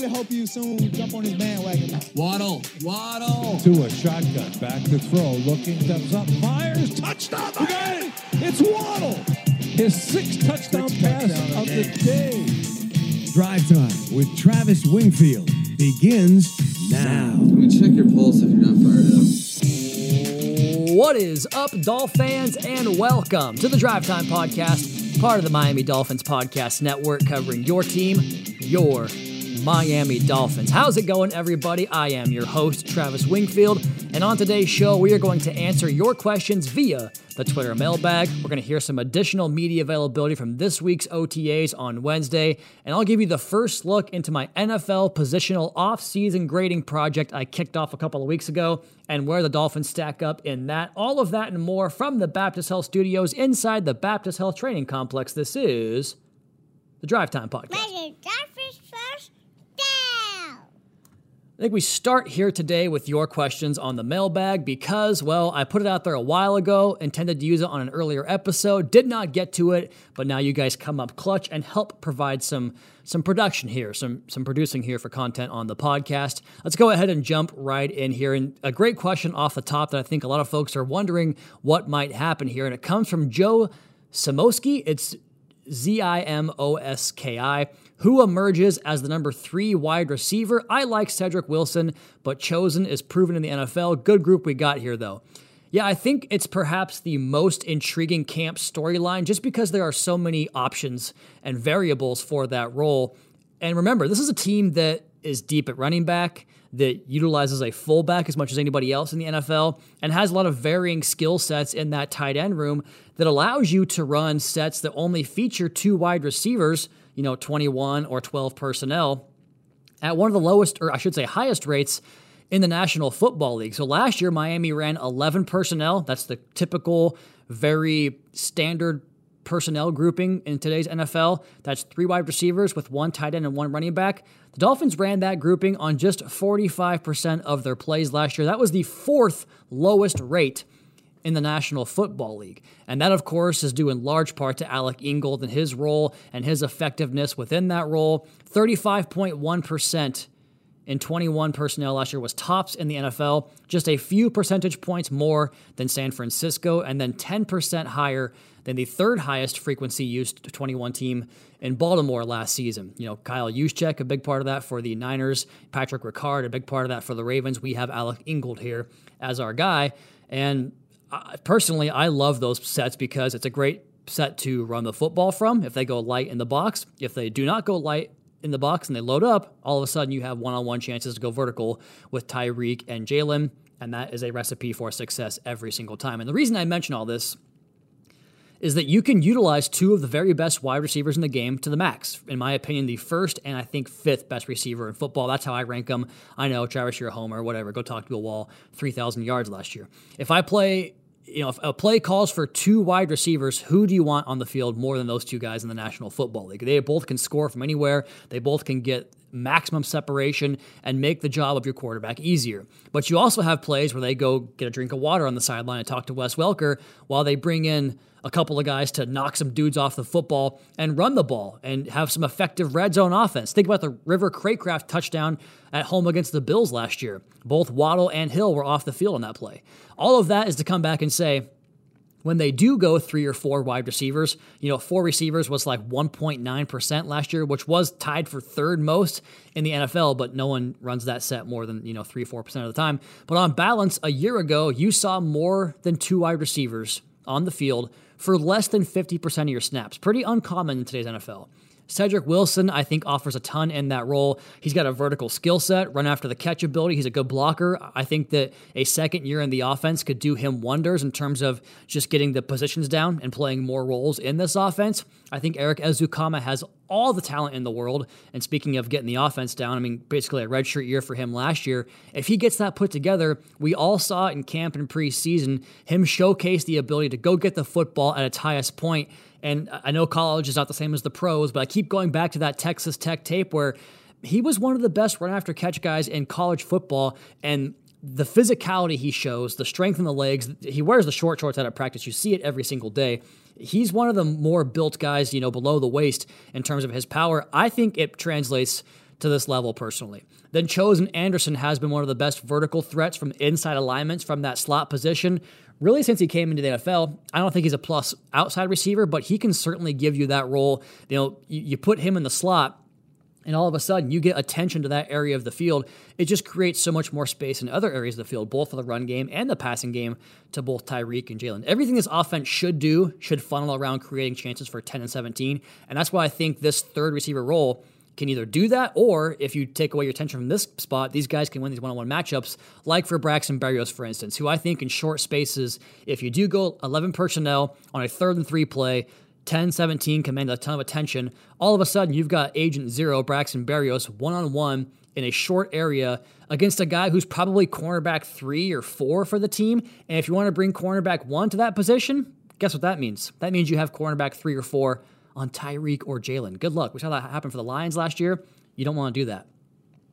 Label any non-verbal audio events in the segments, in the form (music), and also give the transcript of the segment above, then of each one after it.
I really hope you soon jump on his bandwagon. Waddle, Waddle. To a shotgun, back to throw, looking, steps up, fires, touchdown! We got it! It's Waddle! His sixth touchdown Sixth pass touchdown of of the the day. Drive Time with Travis Wingfield begins now. Let me check your pulse if you're not fired up. What is up, Dolph fans, and welcome to the Drive Time Podcast, part of the Miami Dolphins Podcast Network, covering your team, your Miami Dolphins. How's it going, everybody? I am your host, Travis Wingfield, and on today's show, we are going to answer your questions via the Twitter mailbag. We're going to hear some additional media availability from this week's OTAs on Wednesday, and I'll give you the first look into my NFL positional off-season grading project I kicked off a couple of weeks ago and where the Dolphins stack up in that. All of that and more from the Baptist Health Studios inside the Baptist Health Training Complex. This is the Drive Time Podcast. Major Dolphins first down. I think we start here today with your questions on the mailbag because, well, I put it out there a while ago, intended to use it on an earlier episode, did not get to it, but now you guys come up clutch and help provide some some production here, some some producing here for content on the podcast. Let's go ahead and jump right in here. And a great question off the top that I think a lot of folks are wondering what might happen here, and it comes from Joe Zimoski. It's Z I M O S K I. Who emerges as the number three wide receiver? I like Cedric Wilson, but Chosen is proven in the NFL. Good group we got here, though. Yeah, I think it's perhaps the most intriguing camp storyline just because there are so many options and variables for that role. And remember, this is a team that is deep at running back, that utilizes a fullback as much as anybody else in the NFL, and has a lot of varying skill sets in that tight end room that allows you to run sets that only feature two wide receivers, you know, 21 or 12 personnel, at one of the lowest, or I should say, highest rates in the National Football League. So last year, Miami ran 11 personnel. That's the typical, very standard personnel grouping in today's NFL. That's three wide receivers with one tight end and one running back. The Dolphins ran that grouping on just 45% of their plays last year. That was the fourth lowest rate in the National Football League. And that, of course, is due in large part to Alec Ingold and his role and his effectiveness within that role. 35.1% in 21 personnel last year was tops in the NFL, just a few percentage points more than San Francisco, and then 10% higher than the third highest frequency used 21 team in Baltimore last season. You know, Kyle Juszczyk, a big part of that for the Niners, Patrick Ricard, a big part of that for the Ravens. We have Alec Ingold here as our guy. And I, personally, I love those sets because it's a great set to run the football from if they go light in the box. If they do not go light in the box and they load up, all of a sudden you have one on one chances to go vertical with Tyreek and Jalen. And that is a recipe for success every single time. And the reason I mention all this is that you can utilize two of the very best wide receivers in the game to the max. In my opinion, the first and I think fifth best receiver in football. That's how I rank them. I know, Travis, you're a homer, whatever. Go talk to a wall. 3,000 yards last year. If I play you know, if a play calls for two wide receivers, who do you want on the field more than those two guys in the National Football League? They both can score from anywhere. They both can get maximum separation and make the job of your quarterback easier. But you also have plays where they go get a drink of water on the sideline and talk to Wes Welker while they bring in a couple of guys to knock some dudes off the football and run the ball and have some effective red zone offense. Think about the River Cracraft touchdown at home against the Bills last year. Both Waddle and Hill were off the field on that play. All of that is to come back and say, when they do go three or four wide receivers, you know, four receivers was like 1.9% last year, which was tied for third most in the NFL, but no one runs that set more than, you know, three, 4% of the time. But on balance, a year ago, you saw more than two wide receivers on the field for less than 50% of your snaps. Pretty uncommon in today's NFL. Cedric Wilson, I think, offers a ton in that role. He's got a vertical skill set, run after the catch ability. He's a good blocker. I think that a second year in the offense could do him wonders in terms of just getting the positions down and playing more roles in this offense. I think Erik Ezukanma has all the talent in the world. And speaking of getting the offense down, I mean, basically a redshirt year for him last year. If he gets that put together, we all saw it in camp and preseason, him showcase the ability to go get the football at its highest point and I know college is not the same as the pros, but I keep going back to that Texas Tech tape where he was one of the best run after catch guys in college football. And the physicality he shows, the strength in the legs, he wears the short shorts out at practice. You see it every single day. He's one of the more built guys, you know, below the waist in terms of his power. I think it translates to this level personally. Then Chosen Anderson has been one of the best vertical threats from inside alignments from that slot position really since he came into the NFL. I don't think he's a plus outside receiver, but he can certainly give you that role. You know, you, you put him in the slot. And all of a sudden, you get attention to that area of the field. It just creates so much more space in other areas of the field, both for the run game and the passing game to both Tyreek and Jalen. Everything this offense should do should funnel around creating chances for 10 and 17. And that's why I think this third receiver role can either do that or if you take away your attention from this spot, these guys can win these one on one matchups, like for Braxton Berrios, for instance, who I think in short spaces, if you do go 11 personnel on a third and three play, 10 17 command a ton of attention. All of a sudden, you've got Agent Zero, Braxton Berrios, one on one in a short area against a guy who's probably cornerback three or four for the team. And if you want to bring cornerback one to that position, guess what that means? That means you have cornerback three or four on Tyreek or Jalen. Good luck. We saw that happen for the Lions last year. You don't want to do that.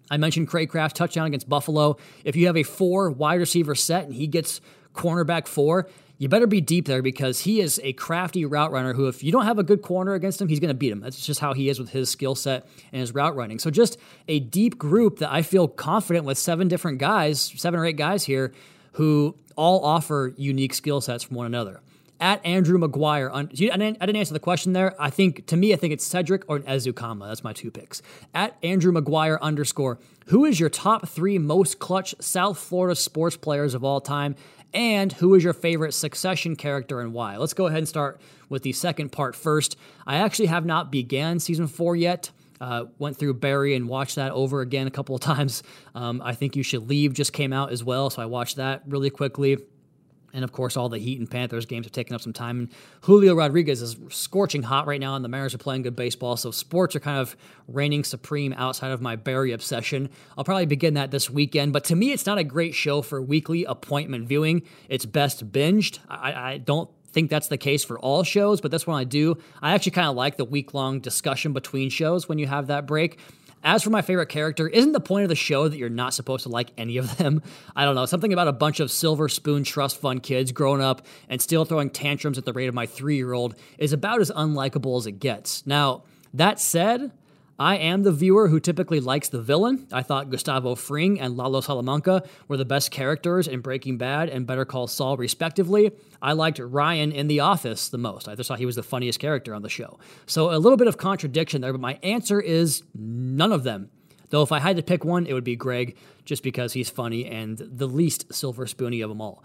I mentioned Cracraft touchdown against Buffalo. If you have a four wide receiver set and he gets cornerback four, you better be deep there because he is a crafty route runner who, if you don't have a good corner against him, he's going to beat him. That's just how he is with his skill set and his route running. So, just a deep group that I feel confident with seven different guys, seven or eight guys here, who all offer unique skill sets from one another at Andrew McGuire. I didn't answer the question there. I think, to me, I think it's Cedric or Ezukanma. That's my two picks. At Andrew McGuire underscore, who is your top three most clutch South Florida sports players of all time? And who is your favorite succession character and why? Let's go ahead and start with the second part first. I actually have not began season four yet. Uh, went through Barry and watched that over again a couple of (laughs) times. Um, I think you should leave just came out as well, so I watched that really quickly. And of course, all the Heat and Panthers games have taken up some time. And Julio Rodriguez is scorching hot right now, and the Mariners are playing good baseball. So sports are kind of reigning supreme outside of my Barry obsession. I'll probably begin that this weekend. But to me, it's not a great show for weekly appointment viewing. It's best binged. I, I don't think that's the case for all shows, but that's what I do. I actually kind of like the week long discussion between shows when you have that break. As for my favorite character, isn't the point of the show that you're not supposed to like any of them? I don't know. Something about a bunch of silver spoon trust fund kids growing up and still throwing tantrums at the rate of my three year old is about as unlikable as it gets. Now, that said, I am the viewer who typically likes the villain. I thought Gustavo Fring and Lalo Salamanca were the best characters in Breaking Bad and Better Call Saul, respectively. I liked Ryan in The Office the most. I just thought he was the funniest character on the show. So a little bit of contradiction there, but my answer is none of them. Though if I had to pick one, it would be Greg, just because he's funny and the least silver spoony of them all.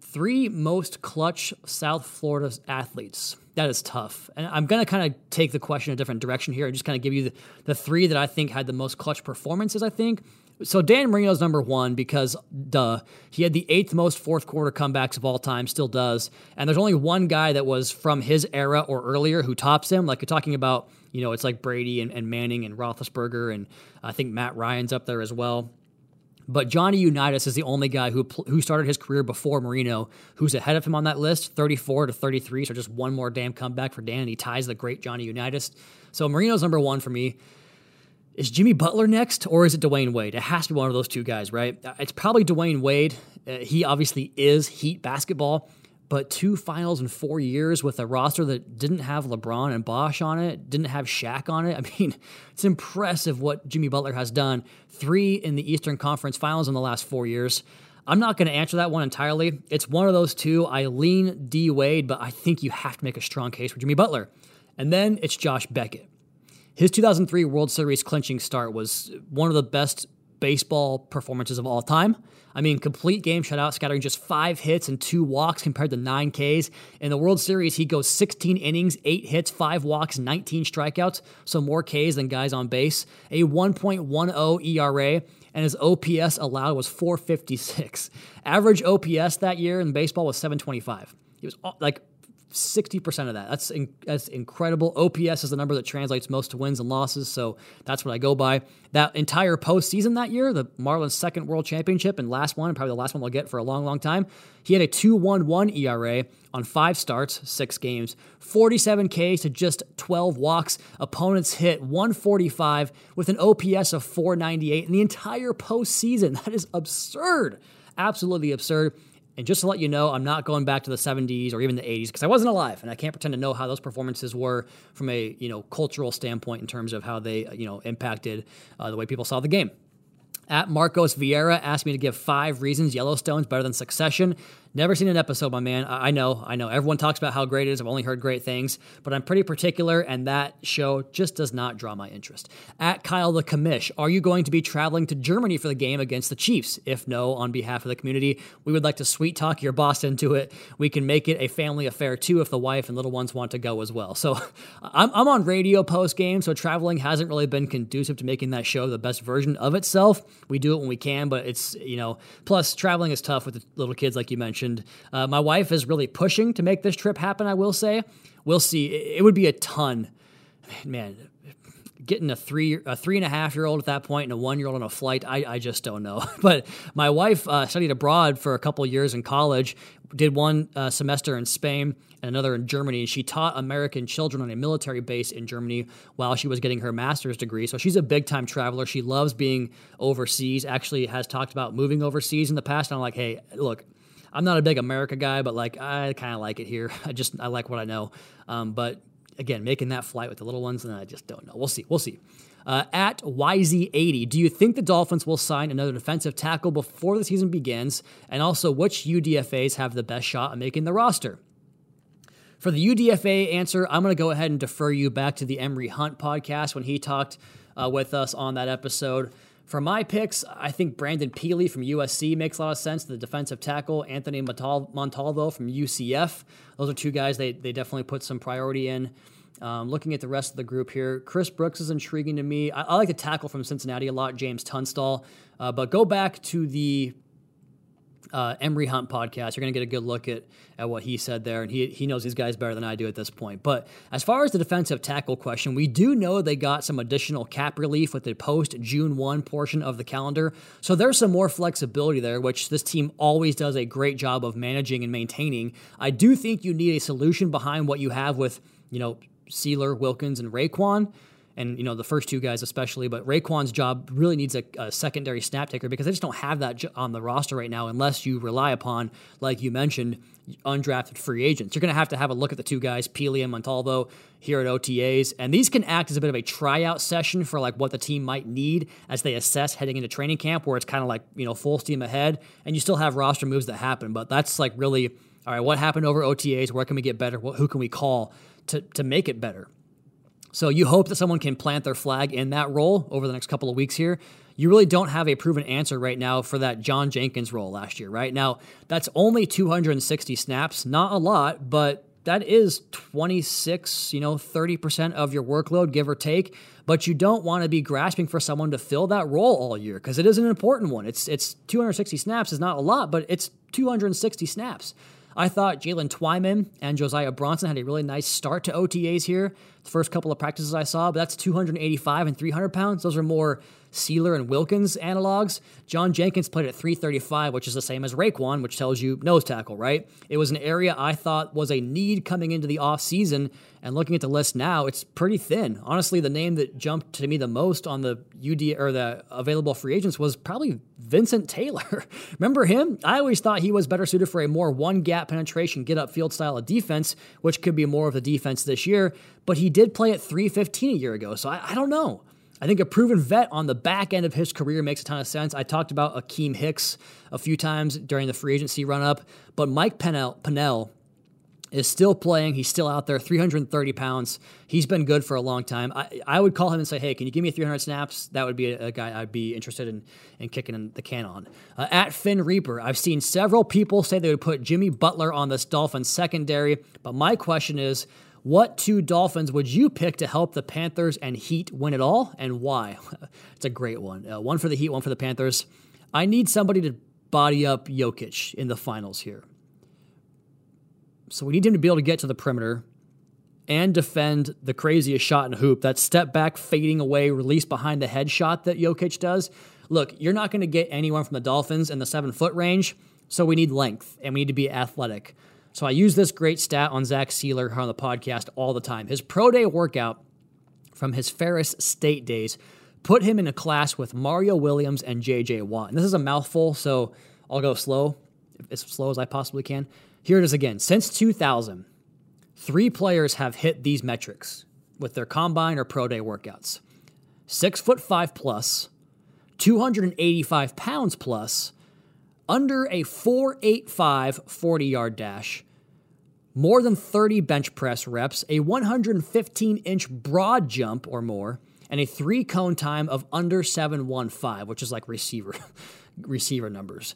Three most clutch South Florida athletes that is tough. And I'm going to kind of take the question a different direction here and just kind of give you the, the three that I think had the most clutch performances, I think. So Dan Marino's number one because, duh, he had the eighth most fourth quarter comebacks of all time, still does. And there's only one guy that was from his era or earlier who tops him. Like you're talking about, you know, it's like Brady and, and Manning and Roethlisberger, and I think Matt Ryan's up there as well. But Johnny Unitas is the only guy who who started his career before Marino, who's ahead of him on that list, 34 to 33. So just one more damn comeback for Dan, and he ties the great Johnny Unitas. So Marino's number one for me. Is Jimmy Butler next, or is it Dwyane Wade? It has to be one of those two guys, right? It's probably Dwyane Wade. Uh, he obviously is Heat basketball, but two finals in four years with a roster that didn't have LeBron and Bosh on it, didn't have Shaq on it. (laughs) I mean, it's impressive what Jimmy Butler has done. Three in the Eastern Conference finals in the last four years. I'm not going to answer that one entirely. It's one of those two. I lean D Wade, but I think you have to make a strong case for Jimmy Butler. And then it's Josh Beckett. His 2003 World Series clinching start was one of the best baseball performances of all time. I mean, complete game shutout, scattering just five hits and two walks compared to nine Ks. In the World Series, he goes 16 innings, eight hits, five walks, 19 strikeouts, so more Ks than guys on base. A 1.10 ERA, and his OPS allowed was 456. Average OPS that year in baseball was 725. He was like 60% of that. That's in, that's incredible. OPS is the number that translates most to wins and losses, so that's what I go by. That entire postseason that year, the Marlins' second World Championship and last one, and probably the last one they'll get for a long, long time, he had a 2.11 ERA on five starts, six games, 47 Ks to just 12 walks. Opponents hit 145 with an OPS of 498 in the entire postseason. (laughs) That is absurd. Absolutely absurd. And just to let you know, I'm not going back to the 70s or even the 80s because I wasn't alive, and I can't pretend to know how those performances were from a you know cultural standpoint in terms of how they you know impacted uh, the way people saw the game. At Marcos Vieira asked me to give five reasons Yellowstone's better than Succession. Never seen an episode, my man. I know, I know. Everyone talks about how great it is. I've only heard great things, but I'm pretty particular, and that show just does not draw my interest. At Kyle the Commish, are you going to be traveling to Germany for the game against the Chiefs? If no, on behalf of the community, we would like to sweet talk your boss into it. We can make it a family affair too if the wife and little ones want to go as well. So (laughs) I'm, I'm on radio post game, so traveling hasn't really been conducive to making that show the best version of itself. We do it when we can, but it's, you know, plus traveling is tough with the little kids, like you mentioned. Uh, my wife is really pushing to make this trip happen, I will say. We'll see. It, it would be a ton. Man, getting a three a three and a half year old at that point and a one year old on a flight I, I just don't know (laughs) but my wife uh, studied abroad for a couple years in college did one uh, semester in spain and another in germany and she taught american children on a military base in germany while she was getting her master's degree so she's a big time traveler she loves being overseas actually has talked about moving overseas in the past and i'm like hey look I'm not a big America guy, but like I kind of like it here. (laughs) I just I like what I know. Um, but again, making that flight with the little ones, and I just don't know. We'll see. We'll see. Uh, at YZ80, do you think the Dolphins will sign another defensive tackle before the season begins? And also, which UDFAs have the best shot at making the roster? For the UDFA answer, I'm going to go ahead and defer you back to the Emery Hunt podcast when he talked uh, with us on that episode. For my picks, I think Brandon Pili from USC makes a lot of sense. The defensive tackle, Anthony Montal- Montalvo from UCF. Those are two guys they, they definitely put some priority in. Um, looking at the rest of the group here, Chris Brooks is intriguing to me. I, I like the tackle from Cincinnati a lot, James Tunstall. Uh, but go back to the uh, Emery Hunt podcast. You're going to get a good look at, at what he said there, and he, he knows these guys better than I do at this point. But as far as the defensive tackle question, we do know they got some additional cap relief with the post June 1 portion of the calendar. So there's some more flexibility there, which this team always does a great job of managing and maintaining. I do think you need a solution behind what you have with, you know, Sieler, Wilkins, and Raekwon and you know the first two guys especially. But Raekwon's job really needs a, a, secondary snap taker because they just don't have that on the roster right now, unless you rely upon, like you mentioned, undrafted free agents. You're going to have to have a look at the two guys, Pili and Montalvo, here at OTAs, and these can act as a bit of a tryout session for like what the team might need as they assess heading into training camp, where it's kind of like you know full steam ahead, and you still have roster moves that happen. But that's like really all right. What happened over OTAs? Where can we get better? What, Who can we call to to make it better? So you hope that someone can plant their flag in that role over the next couple of weeks here. You really don't have a proven answer right now for that John Jenkins role last year, right? Now, that's only 260 snaps, not a lot, but that is 26, you know, 30% of your workload, give or take. But you don't want to be grasping for someone to fill that role all year because it is an important one. It's it's 260 snaps is not a lot, but it's 260 snaps. I thought Jaylen Twyman and Josiah Bronson had a really nice start to OTAs here. The first couple of practices I saw, but that's 285 and 300 pounds. Those are more Sieler and Wilkins analogs. John Jenkins played at 335, which is the same as Raekwon, which tells you nose tackle, right? It was an area I thought was a need coming into the offseason, and looking at the list now, it's pretty thin. Honestly, the name that jumped to me the most on the UD or the available free agents was probably Vincent Taylor. (laughs) Remember him? I always thought he was better suited for a more one gap penetration, get up field style of defense, which could be more of the defense this year, but he did play at 315 a year ago, so I, I don't know. I think a proven vet on the back end of his career makes a ton of sense. I talked about Akiem Hicks a few times during the free agency run up, but Mike Pennel, Pennel is still playing. He's still out there, 330 pounds. He's been good for a long time. I, I would call him and say, hey, can you give me 300 snaps? That would be a, a guy I'd be interested in, in kicking the can on. Uh, at Finn Reaper, I've seen several people say they would put Jimmy Butler on this Dolphins secondary, but my question is, what two Dolphins would you pick to help the Panthers and Heat win it all, and why? (laughs) it's a great one. Uh, one for the Heat, one for the Panthers. I need somebody to body up Jokic in the finals here. So we need him to be able to get to the perimeter and defend the craziest shot in hoop, that step back, fading away, release behind the head shot that Jokic does. Look, you're not going to get anyone from the Dolphins in the seven foot range, so we need length and we need to be athletic. So I use this great stat on Zach Sieler on the podcast all the time. His pro day workout from his Ferris State days put him in a class with Mario Williams and JJ Watt. And this is a mouthful, so I'll go slow, as slow as I possibly can. Here it is again. Since 2000, three players have hit these metrics with their combine or pro day workouts six foot five plus, 285 pounds plus, under a 485 40 yard dash, more than 30 bench press reps, a 115 inch broad jump or more, and a three cone time of under 715, which is like receiver (laughs) receiver numbers.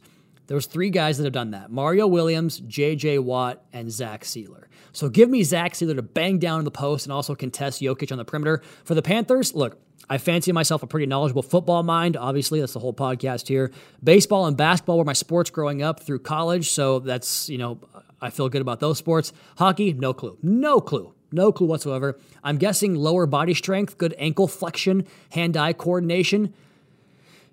There's three guys that have done that Mario Williams, JJ Watt, and Zach Sieler. So give me Zach Sieler to bang down in the post and also contest Jokic on the perimeter. For the Panthers, look, I fancy myself a pretty knowledgeable football mind. Obviously, that's the whole podcast here. Baseball and basketball were my sports growing up through college. So that's, you know, I feel good about those sports. Hockey, no clue. No clue. No clue whatsoever. I'm guessing lower body strength, good ankle flexion, hand eye coordination.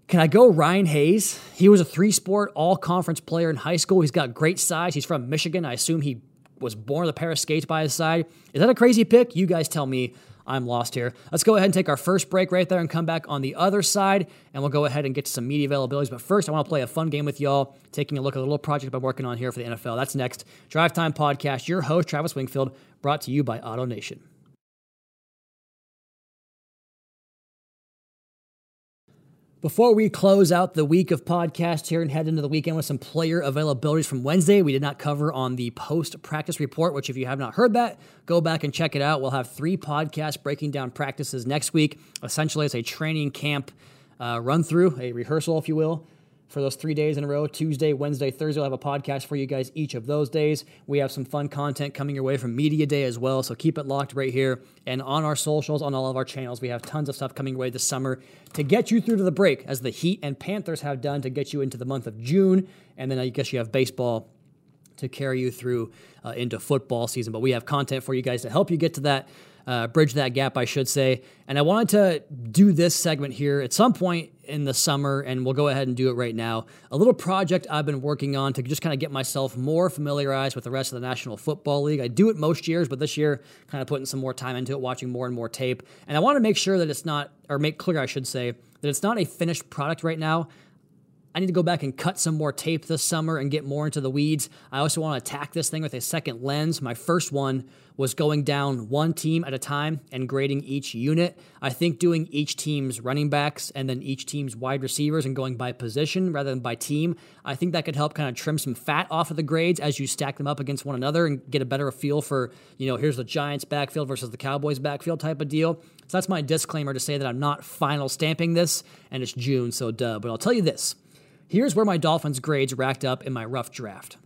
Can I go Ryan Hayes? He was a three sport all conference player in high school. He's got great size. He's from Michigan. I assume he was born with a pair of skates by his side. Is that a crazy pick? You guys tell me. I'm lost here. Let's go ahead and take our first break right there and come back on the other side, and we'll go ahead and get to some media availabilities. But first, I want to play a fun game with y'all, taking a look at a little project I'm working on here for the NFL. That's next. Drive Time Podcast, your host, Travis Wingfield, brought to you by Auto Nation. Before we close out the week of podcast here and head into the weekend with some player availabilities from Wednesday, we did not cover on the post practice report, which, if you have not heard that, go back and check it out. We'll have three podcasts breaking down practices next week. Essentially, it's a training camp uh, run through, a rehearsal, if you will, for those three days in a row Tuesday, Wednesday, Thursday. I'll have a podcast for you guys each of those days. We have some fun content coming your way from Media Day as well. So keep it locked right here. And on our socials, on all of our channels, we have tons of stuff coming your way this summer to get you through to the break, as the Heat and Panthers have done to get you into the month of June. And then I guess you have baseball to carry you through uh, into football season. But we have content for you guys to help you get to that uh, bridge that gap, I should say. And I wanted to do this segment here at some point in the summer, and we'll go ahead and do it right now. A little project I've been working on to just kind of get myself more familiarized with the rest of the National Football League. I do it most years, but this year, kind of putting some more time into it, watching more and more tape. And I want to make sure that it's not, or make clear, I should say, that it's not a finished product right now. I need to go back and cut some more tape this summer and get more into the weeds. I also want to attack this thing with a second lens. My first one was going down one team at a time and grading each unit. I think doing each team's running backs and then each team's wide receivers and going by position rather than by team, I think that could help kind of trim some fat off of the grades as you stack them up against one another and get a better feel for, you know, here's the Giants backfield versus the Cowboys backfield type of deal. So that's my disclaimer to say that I'm not final stamping this and it's June, so duh. But I'll tell you this. Here's where my Dolphins grades racked up in my rough draft.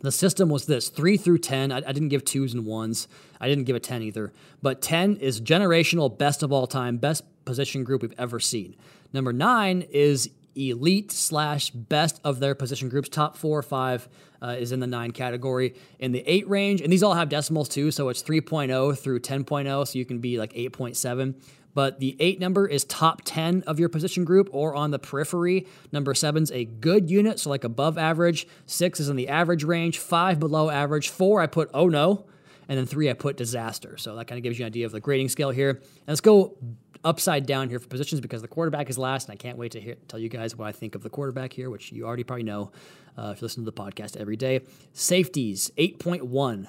The system was this three through 10. I, I, didn't give twos and ones. I didn't give a 10 either. But 10 is generational, best of all time, best position group we've ever seen. Number nine is elite slash best of their position groups. Top four or five uh, is in the nine category. In the eight range, and these all have decimals too, so it's 3.0 through 10.0, so you can be like 8.7 but the eight number is top 10 of your position group or on the periphery. Number seven's a good unit, so like above average. Six is in the average range. Five below average. Four, I put oh no. And then three, I put disaster. So that kind of gives you an idea of the grading scale here. And let's go upside down here for positions because the quarterback is last, and I can't wait to hear, tell you guys what I think of the quarterback here, which you already probably know uh, if you listen to the podcast every day. Safeties, 8.1.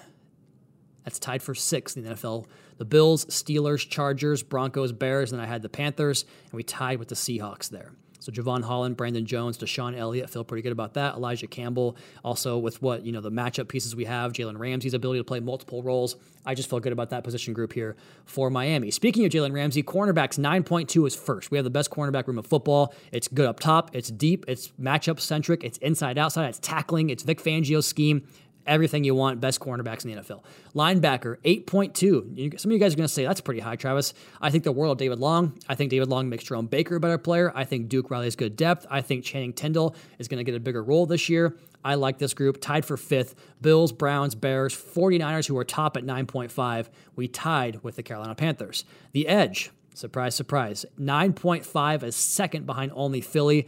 That's tied for sixth in the NFL. The Bills, Steelers, Chargers, Broncos, Bears, and I had the Panthers, and we tied with the Seahawks there. So Jevon Holland, Brandon Jones, DeShon Elliott feel pretty good about that. Elijah Campbell, also with what you know the matchup pieces we have, Jalen Ramsey's ability to play multiple roles. I just feel good about that position group here for Miami. Speaking of Jalen Ramsey, cornerbacks 9.2 is first. We have the best cornerback room of football. It's good up top. It's deep. It's matchup centric. It's inside outside. It's tackling. It's Vic Fangio's scheme everything you want, best cornerbacks in the NFL. Linebacker, 8.2. Some of you guys are going to say, that's pretty high, Travis. I think the world of David Long. I think David Long makes Jerome Baker a better player. I think Duke Riley is good depth. I think Channing Tindall is going to get a bigger role this year. I like this group. Tied for fifth. Bills, Browns, Bears, 49ers, who are top at 9.5. We tied with the Carolina Panthers. The Edge, surprise, surprise, 9.5 is second behind only Philly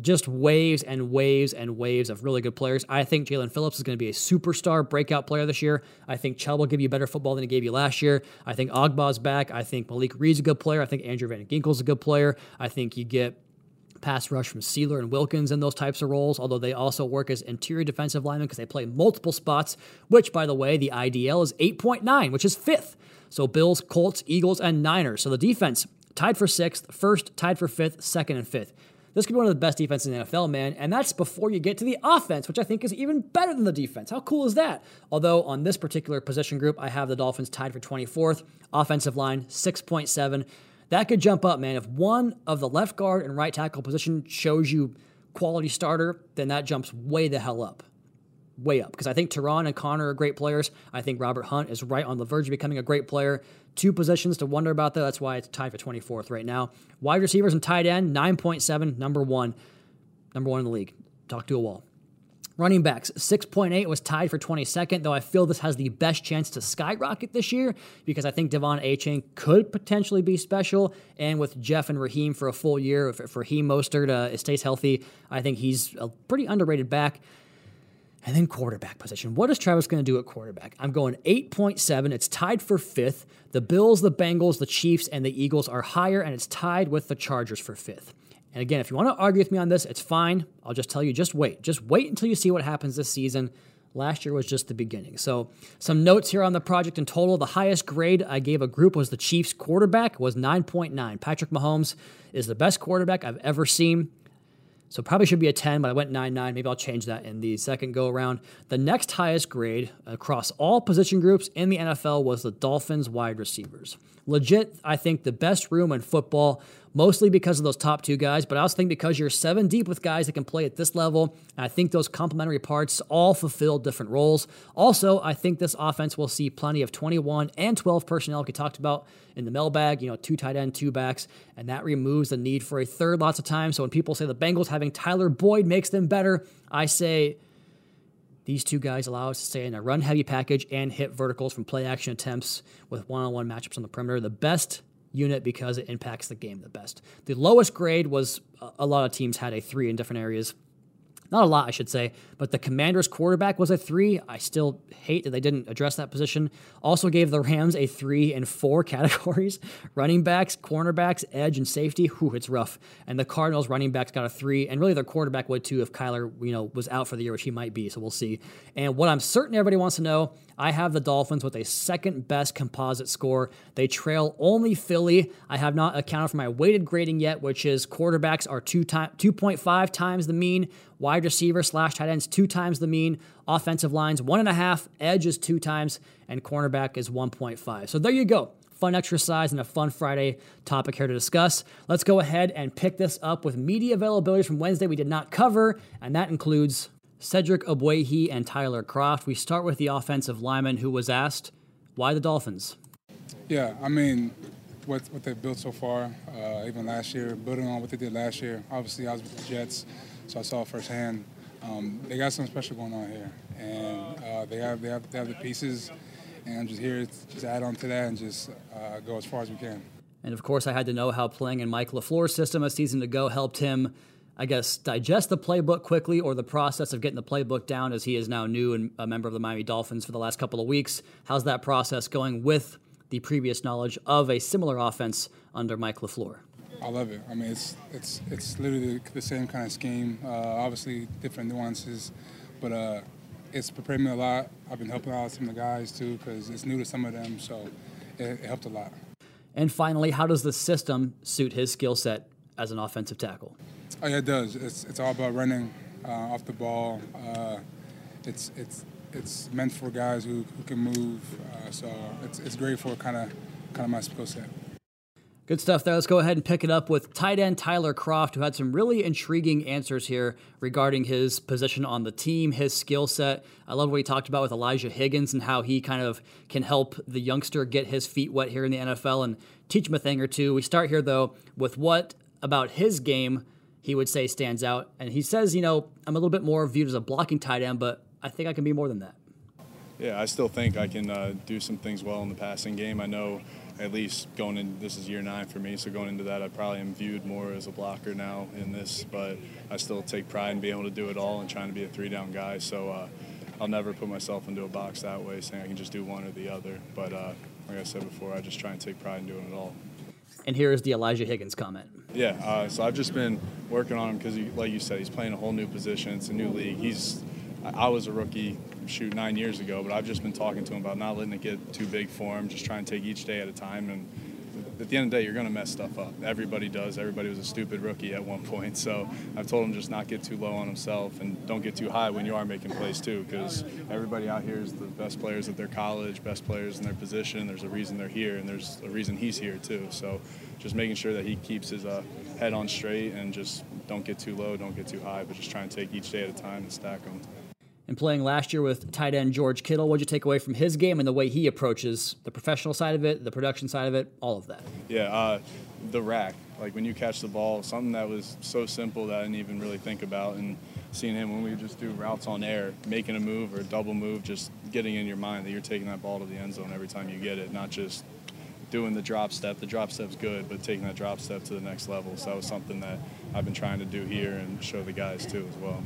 just waves and waves and waves of really good players. I think Jaelan Phillips is going to be a superstar breakout player this year. I think Chubb will give you better football than he gave you last year. I think Ogbah's back. I think Malik Reed's a good player. I think Andrew Van Ginkel's a good player. I think you get pass rush from Sieler and Wilkins in those types of roles, although they also work as interior defensive linemen because they play multiple spots, which, by the way, the IDL is 8.9, which is fifth. So Bills, Colts, Eagles, and Niners. So the defense tied for sixth, first, tied for fifth, second, and fifth. This could be one of the best defenses in the NFL, man. And that's before you get to the offense, which I think is even better than the defense. How cool is that? Although on this particular position group, I have the Dolphins tied for 24th. Offensive line, 6.7. That could jump up, man. If one of the left guard and right tackle position shows you quality starter, then that jumps way the hell up way up because I think Terron and Connor are great players. I think Robert Hunt is right on the verge of becoming a great player. Two positions to wonder about, though. That's why it's tied for 24th right now. Wide receivers and tight end, 9.7, number one. Number one in the league. Talk to a wall. Running backs, 6.8 was tied for 22nd, though I feel this has the best chance to skyrocket this year because I think De'Von Achane could potentially be special. And with Jeff and Raheem for a full year, if Raheem Mostert uh, stays healthy, I think he's a pretty underrated back. And then quarterback position. What is Travis going to do at quarterback? I'm going 8.7. It's tied for fifth. The Bills, the Bengals, the Chiefs, and the Eagles are higher, and it's tied with the Chargers for fifth. And again, if you want to argue with me on this, it's fine. I'll just tell you, just wait. Just wait until you see what happens this season. Last year was just the beginning. So, some notes here on the project in total. The highest grade I gave a group was the Chiefs quarterback was 9.9. Patrick Mahomes is the best quarterback I've ever seen. So probably should be a 10, but I went 9 9. Maybe I'll change that in the second go around. The next highest grade across all position groups in the NFL was the Dolphins wide receivers. Legit, I think the best room in football mostly because of those top two guys, but I also think because you're seven deep with guys that can play at this level. And I think those complementary parts all fulfill different roles. Also, I think this offense will see plenty of 21 and 12 personnel, like we talked about in the mailbag, you know, two tight end, two backs, and that removes the need for a third lots of times. So when people say the Bengals having Tyler Boyd makes them better, I say, these two guys allow us to stay in a run heavy package and hit verticals from play action attempts with one on one matchups on the perimeter. The best unit because it impacts the game the best. The lowest grade was uh, a lot of teams had a three in different areas. Not a lot, I should say, but the Commanders quarterback was a three. I still hate that they didn't address that position. Also gave the Rams a three in four (laughs) categories running backs, cornerbacks, edge, and safety. Whew, it's rough. And the Cardinals running backs got a three, and really their quarterback would too if Kyler, you know, was out for the year, which he might be. So we'll see. And what I'm certain everybody wants to know I have the Dolphins with a second best composite score. They trail only Philly. I have not accounted for my weighted grading yet, which is quarterbacks are two time, 2.5 times the mean, wide receiver slash tight ends two times the mean, offensive lines one and a half, edge is two times, and cornerback is 1.5. So there you go. Fun exercise and a fun Friday topic here to discuss. Let's go ahead and pick this up with media availabilities from Wednesday we did not cover, and that includes Cedric Ogbuehi and Tyler Kroft. We start with the offensive lineman who was asked, why the Dolphins? Yeah, I mean, what, what they've built so far, uh, even last year, building on what they did last year. Obviously, I was with the Jets, so I saw it firsthand. Um, they got something special going on here, and uh, they have they have they have the pieces, and I'm just here to just add on to that and just uh, go as far as we can. And of course, I had to know how playing in Mike LaFleur's system a season ago helped him I guess, digest the playbook quickly or the process of getting the playbook down as he is now new and a member of the Miami Dolphins for the last couple of weeks? How's that process going with the previous knowledge of a similar offense under Mike LaFleur? I love it. I mean, it's it's it's literally the same kind of scheme. Uh, obviously, different nuances, but uh, it's prepared me a lot. I've been helping out some of the guys too because it's new to some of them, so it, it helped a lot. And finally, how does the system suit his skill set as an offensive tackle? Oh yeah, it does. It's it's all about running uh, off the ball. Uh, it's it's it's meant for guys who, who can move. Uh, so it's it's great for kind of kind of my skill set. Good stuff there. Let's go ahead and pick it up with tight end Tyler Kroft, who had some really intriguing answers here regarding his position on the team, his skill set. I love what he talked about with Elijah Higgins and how he kind of can help the youngster get his feet wet here in the NFL and teach him a thing or two. We start here, though, with what about his game he would say stands out. And he says, you know, I'm a little bit more viewed as a blocking tight end, but I think I can be more than that. Yeah, I still think I can uh, do some things well in the passing game. I know at least going in this is year nine for me so going into that i probably am viewed more as a blocker now in this but i still take pride in being able to do it all and trying to be a three down guy so uh, i'll never put myself into a box that way saying i can just do one or the other but uh, like i said before i just try and take pride in doing it all and here is the elijah higgins comment yeah uh, so i've just been working on him because like you said he's playing a whole new position it's a new league he's i was a rookie shoot nine years ago, but I've just been talking to him about not letting it get too big for him, just trying to take each day at a time. And at the end of the day, you're going to mess stuff up. Everybody does. Everybody was a stupid rookie at one point. So I've told him just not get too low on himself and don't get too high when you are making plays too, because everybody out here is the best players at their college, best players in their position. There's a reason they're here, and there's a reason he's here too. So just making sure that he keeps his uh, head on straight and just don't get too low, don't get too high, but just try and take each day at a time and stack them and playing last year with tight end George Kittle. What'd you take away from his game and the way he approaches the professional side of it, the production side of it, all of that? Yeah, uh, the rack. Like when you catch the ball, something that was so simple that I didn't even really think about. And seeing him when we just do routes on air, making a move or a double move, just getting in your mind that you're taking that ball to the end zone every time you get it, not just doing the drop step. The drop step's good, but taking that drop step to the next level. So that was something that I've been trying to do here and show the guys too as well.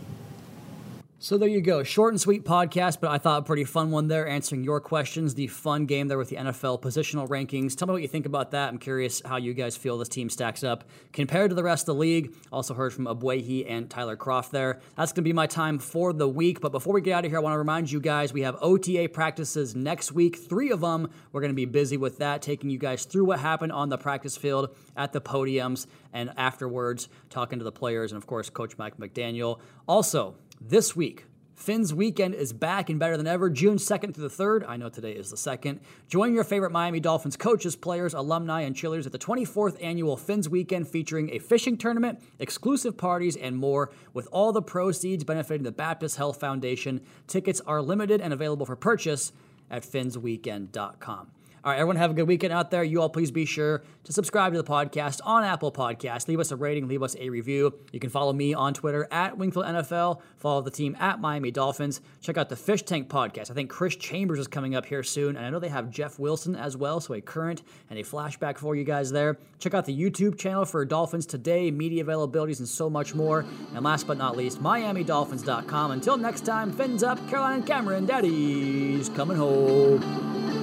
So there you go. Short and sweet podcast, but I thought a pretty fun one there, answering your questions. The fun game there with the NFL positional rankings. Tell me what you think about that. I'm curious how you guys feel this team stacks up compared to the rest of the league. Also heard from Ogbuehi and Tyler Kroft there. That's going to be my time for the week. But before we get out of here, I want to remind you guys we have OTA practices next week, three of them. We're going to be busy with that, taking you guys through what happened on the practice field, at the podiums, and afterwards, talking to the players and, of course, Coach Mike McDaniel. Also, this week, Fins weekend is back and better than ever, June 2nd through the 3rd. I know today is the 2nd. Join your favorite Miami Dolphins coaches, players, alumni, and cheerleaders at the 24th annual Fins weekend featuring a fishing tournament, exclusive parties, and more, with all the proceeds benefiting the Baptist Health Foundation. Tickets are limited and available for purchase at finsweekend.com. All right, everyone have a good weekend out there. You all please be sure to subscribe to the podcast on Apple Podcasts. Leave us a rating, leave us a review. You can follow me on Twitter at Wingfield NFL. Follow the team at Miami Dolphins. Check out the Fish Tank podcast. I think Chris Chambers is coming up here soon, and I know they have Jeff Wilson as well, so a current and a flashback for you guys there. Check out the YouTube channel for Dolphins Today, media availabilities, and so much more. And last but not least, MiamiDolphins.com. Until next time, fins up, Caroline Cameron, Daddy's coming home.